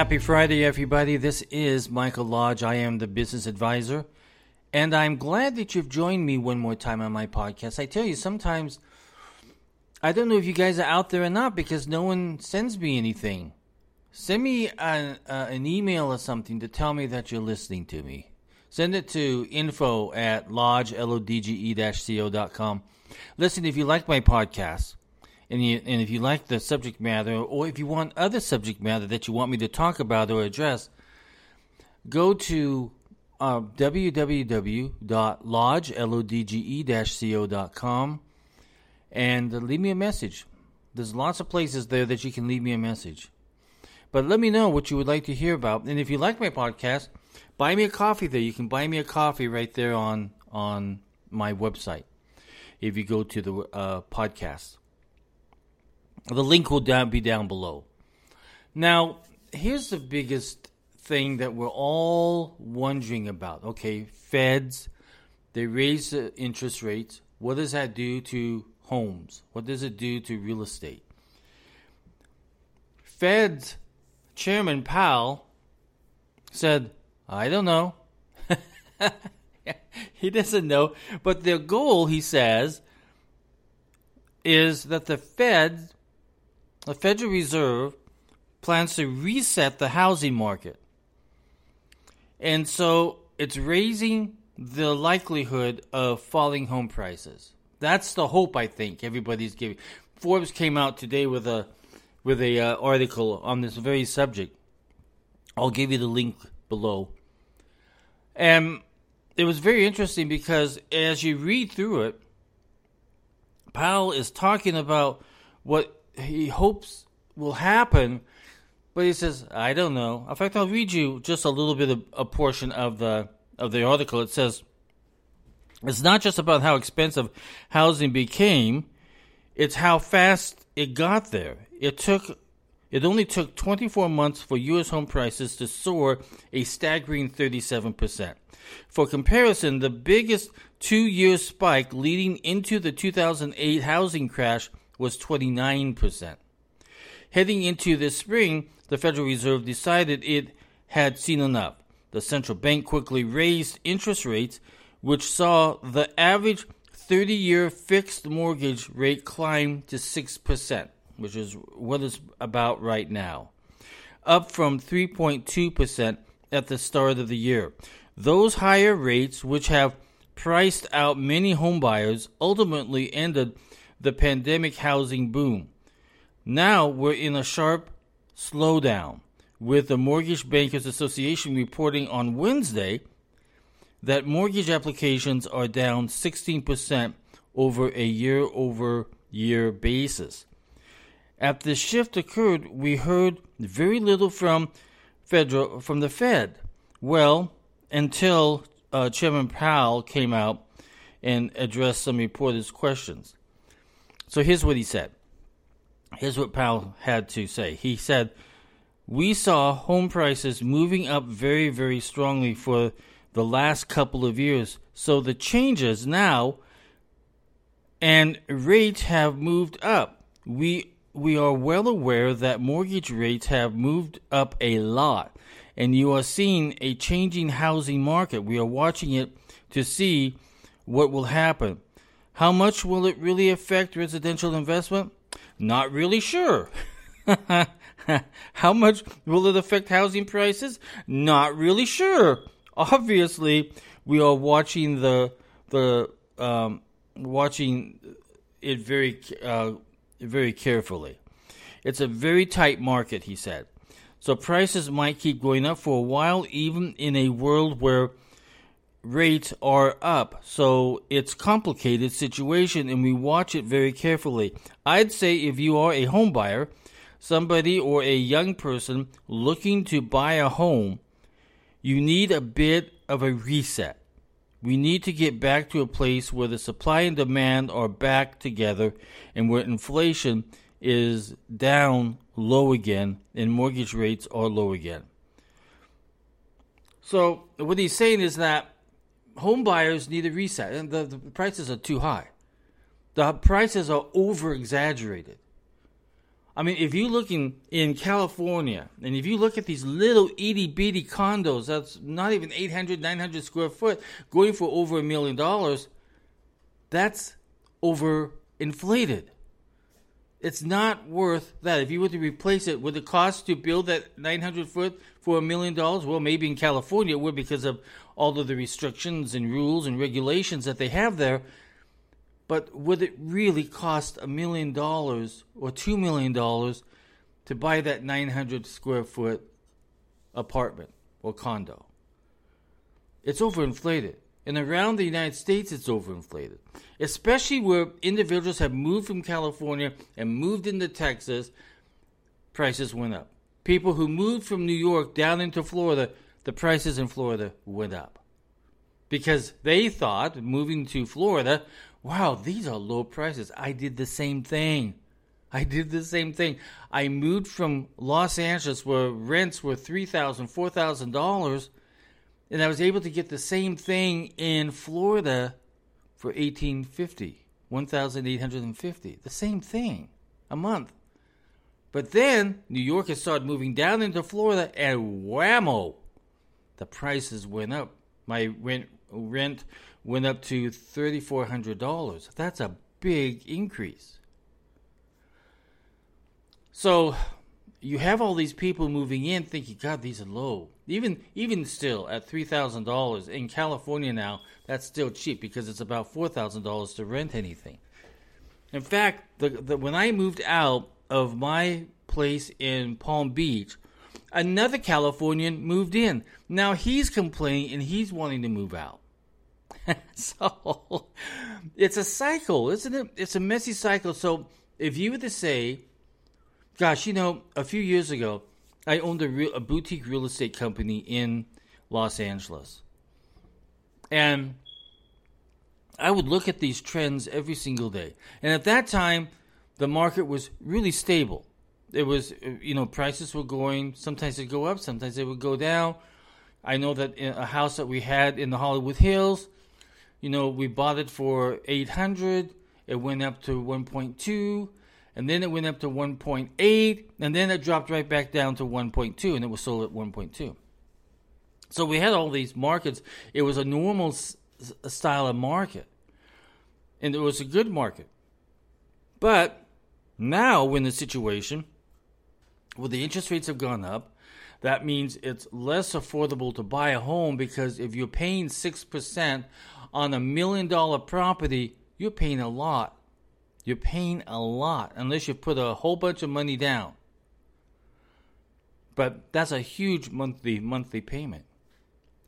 happy Friday, everybody. This is Michael Lodge. I am the business advisor. And I'm glad that you've joined me one more time on my podcast. I tell you, sometimes I don't know if you guys are out there or not because no one sends me anything. Send me an, uh, an email or something to tell me that you're listening to me. Send it to info at lodge, L-O-D-G-E co.com. Listen, if you like my podcast, and, you, and if you like the subject matter, or if you want other subject matter that you want me to talk about or address, go to uh, www.lodge.co.com and leave me a message. There's lots of places there that you can leave me a message. But let me know what you would like to hear about. And if you like my podcast, buy me a coffee there. You can buy me a coffee right there on on my website. If you go to the uh, podcast. The link will down, be down below. Now, here's the biggest thing that we're all wondering about. Okay, feds, they raise the interest rates. What does that do to homes? What does it do to real estate? Fed's Chairman Powell said, I don't know. he doesn't know. But their goal, he says, is that the Fed the Federal Reserve plans to reset the housing market. And so it's raising the likelihood of falling home prices. That's the hope I think everybody's giving. Forbes came out today with a with a uh, article on this very subject. I'll give you the link below. And it was very interesting because as you read through it, Powell is talking about what he hopes will happen, but he says, I don't know. In fact, I'll read you just a little bit of a portion of the of the article. It says, "It's not just about how expensive housing became; it's how fast it got there. It took." It only took 24 months for U.S. home prices to soar a staggering 37%. For comparison, the biggest two year spike leading into the 2008 housing crash was 29%. Heading into this spring, the Federal Reserve decided it had seen enough. The central bank quickly raised interest rates, which saw the average 30 year fixed mortgage rate climb to 6%, which is what it's about right now, up from 3.2% at the start of the year. Those higher rates, which have priced out many homebuyers, ultimately ended the pandemic housing boom. Now we're in a sharp slowdown, with the Mortgage Bankers Association reporting on Wednesday that mortgage applications are down 16% over a year over year basis. After the shift occurred, we heard very little from federal from the Fed. Well, until uh, Chairman Powell came out and addressed some reporters' questions. So here's what he said. Here's what Powell had to say. He said, We saw home prices moving up very, very strongly for the last couple of years. So the changes now and rates have moved up. We we are well aware that mortgage rates have moved up a lot and you are seeing a changing housing market. We are watching it to see what will happen. How much will it really affect residential investment? Not really sure. How much will it affect housing prices? Not really sure. Obviously, we are watching the the um, watching it very uh, very carefully. It's a very tight market, he said. So prices might keep going up for a while, even in a world where rates are up. So it's complicated situation and we watch it very carefully. I'd say if you are a home buyer, somebody or a young person looking to buy a home, you need a bit of a reset. We need to get back to a place where the supply and demand are back together and where inflation is down low again and mortgage rates are low again. So, what he's saying is that home buyers need a reset, and the, the prices are too high. The prices are over exaggerated. I mean, if you look in, California, and if you look at these little itty bitty condos, that's not even 800, 900 square foot, going for over a million dollars, that's over inflated. It's not worth that. If you were to replace it, would the cost to build that 900 foot for a million dollars? Well, maybe in California it would because of all of the restrictions and rules and regulations that they have there. But would it really cost a million dollars or two million dollars to buy that 900 square foot apartment or condo? It's overinflated. And around the United States, it's overinflated, especially where individuals have moved from California and moved into Texas. Prices went up. People who moved from New York down into Florida, the prices in Florida went up because they thought moving to Florida, wow, these are low prices. I did the same thing. I did the same thing. I moved from Los Angeles where rents were $3,000, $4,000 and I was able to get the same thing in Florida for 1850, 1850. The same thing a month. But then New Yorkers started moving down into Florida and whammo, the prices went up. My rent rent went up to $3400. That's a big increase. So you have all these people moving in thinking, God, these are low. Even even still at three thousand dollars in California now, that's still cheap because it's about four thousand dollars to rent anything. In fact, the, the, when I moved out of my place in Palm Beach, another Californian moved in. Now he's complaining and he's wanting to move out. so it's a cycle, isn't it? It's a messy cycle. So if you were to say, gosh, you know, a few years ago, I owned a, real, a boutique real estate company in Los Angeles. And I would look at these trends every single day. And at that time, the market was really stable. It was, uh, you know, prices were going, sometimes they go up, sometimes they would go down. I know that a house that we had in the Hollywood Hills, you know, we bought it for 800, it went up to 1.2, and then it went up to 1.8, and then it dropped right back down to 1.2, and it was sold at 1.2. So we had all these markets. It was a normal s- style of market, and it was a good market. But now, when the situation where the interest rates have gone up, that means it's less affordable to buy a home because if you're paying 6% on a million dollar property, you're paying a lot you're paying a lot unless you put a whole bunch of money down. But that's a huge monthly monthly payment.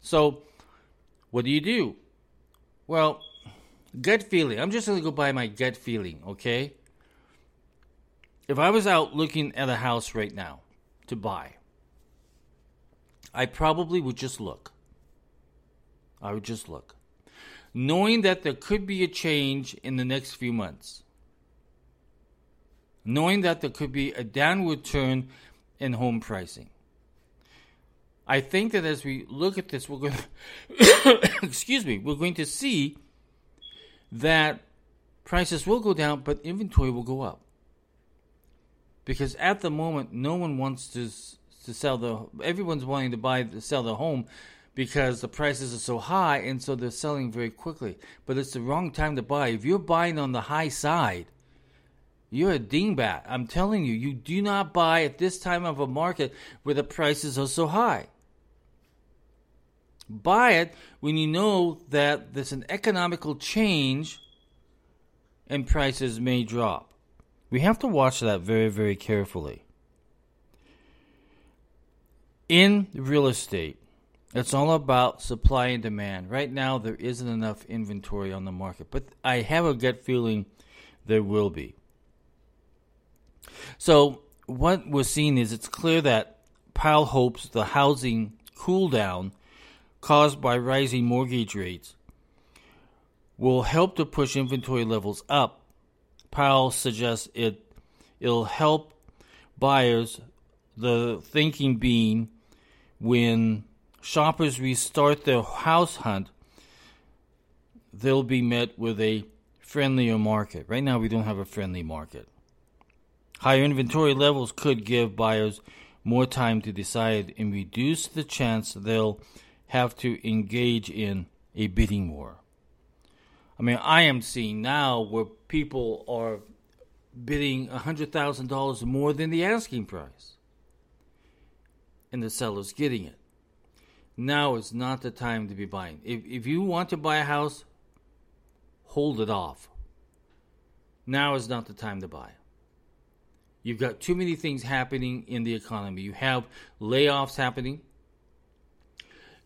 So, what do you do? Well, gut feeling. I'm just going to go by my gut feeling, okay? If I was out looking at a house right now to buy, I probably would just look. I would just look. Knowing that there could be a change in the next few months knowing that there could be a downward turn in home pricing. I think that as we look at this, we're going to, excuse me, we're going to see that prices will go down, but inventory will go up. Because at the moment, no one wants to to sell the. Everyone's wanting to buy to sell the home because the prices are so high, and so they're selling very quickly. But it's the wrong time to buy. If you're buying on the high side, you're a dingbat. I'm telling you, you do not buy at this time of a market where the prices are so high. Buy it when you know that there's an economical change and prices may drop. We have to watch that very, very carefully. In real estate, it's all about supply and demand. Right now, there isn't enough inventory on the market, but I have a gut feeling there will be. So what we're seeing is it's clear that Powell hopes the housing cool down caused by rising mortgage rates will help to push inventory levels up. Powell suggests it it'll help buyers the thinking being when shoppers restart their house hunt they'll be met with a friendlier market. Right now we don't have a friendly market. Higher inventory levels could give buyers more time to decide and reduce the chance they'll have to engage in a bidding war. I mean, I am seeing now where people are bidding $100,000 more than the asking price, and the seller's getting it. Now is not the time to be buying. If, if you want to buy a house, hold it off. Now is not the time to buy. You've got too many things happening in the economy. You have layoffs happening.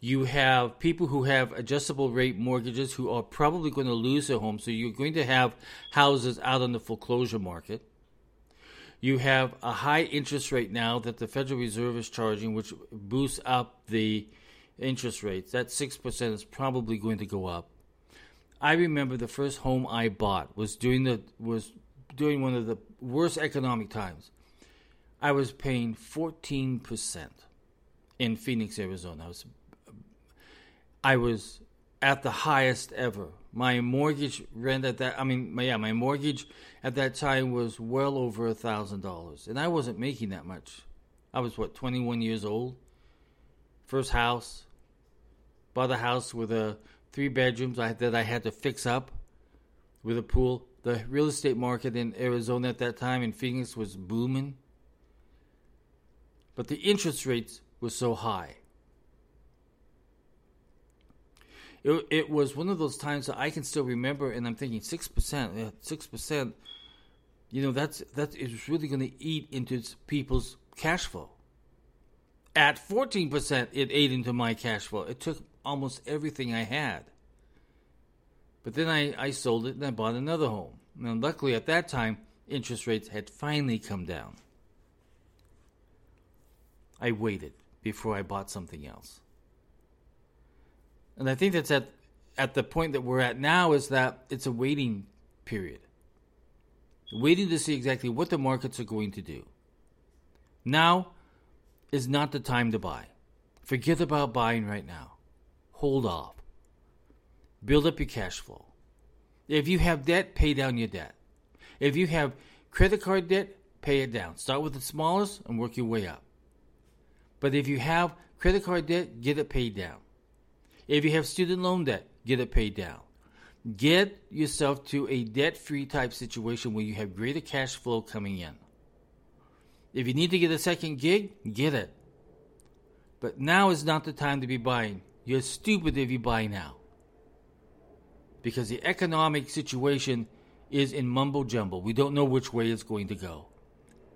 You have people who have adjustable rate mortgages who are probably going to lose their home. So you're going to have houses out on the foreclosure market. You have a high interest rate now that the Federal Reserve is charging, which boosts up the interest rates. That 6% is probably going to go up. I remember the first home I bought was during the was during one of the worst economic times. I was paying 14% in Phoenix, Arizona. I was I was at the highest ever. My mortgage rent at that I mean my, yeah, my mortgage at that time was well over a thousand dollars. And I wasn't making that much. I was what, twenty one years old? First house. Bought a house with a three bedrooms I, that I had to fix up with a pool. The real estate market in Arizona at that time in Phoenix was booming. But the interest rates were so high. It, it was one of those times that I can still remember, and I'm thinking six percent, six percent. You know, that's that is really going to eat into people's cash flow. At fourteen percent, it ate into my cash flow. It took almost everything I had. But then I, I sold it and I bought another home. And luckily at that time, interest rates had finally come down. I waited before I bought something else. And I think that's at at the point that we're at now is that it's a waiting period. Waiting to see exactly what the markets are going to do. Now is not the time to buy. Forget about buying right now hold off. Build up your cash flow. If you have debt, pay down your debt. If you have credit card debt, pay it down. Start with the smallest and work your way up. But if you have credit card debt, get it paid down. If you have student loan debt, get it paid down. Get yourself to a debt free type situation where you have greater cash flow coming in. If you need to get a second gig, get it. But now is not the time to be buying. You're stupid if you buy now. Because the economic situation is in mumbo jumbo. We don't know which way it's going to go.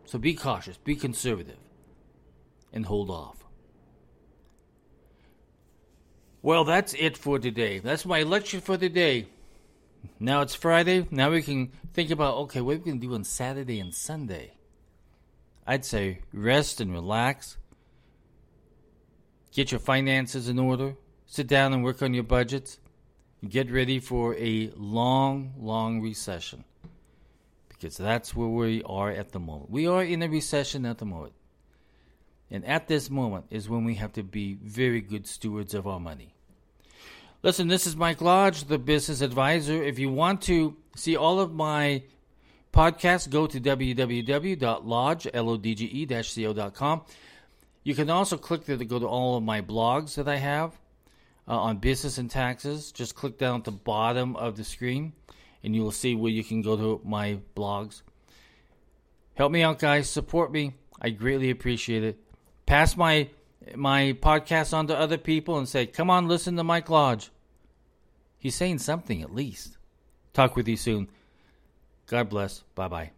So be cautious, be conservative, and hold off. Well, that's it for today. That's my lecture for today. Now it's Friday. Now we can think about okay, what are we going to do on Saturday and Sunday? I'd say rest and relax Get your finances in order. Sit down and work on your budgets. Get ready for a long, long recession. Because that's where we are at the moment. We are in a recession at the moment. And at this moment is when we have to be very good stewards of our money. Listen, this is Mike Lodge, the business advisor. If you want to see all of my podcasts, go to www.lodge.co.com. You can also click there to go to all of my blogs that I have uh, on business and taxes. Just click down at the bottom of the screen and you will see where you can go to my blogs. Help me out, guys. Support me. I greatly appreciate it. Pass my my podcast on to other people and say, "Come on, listen to Mike Lodge." He's saying something at least. Talk with you soon. God bless. Bye bye.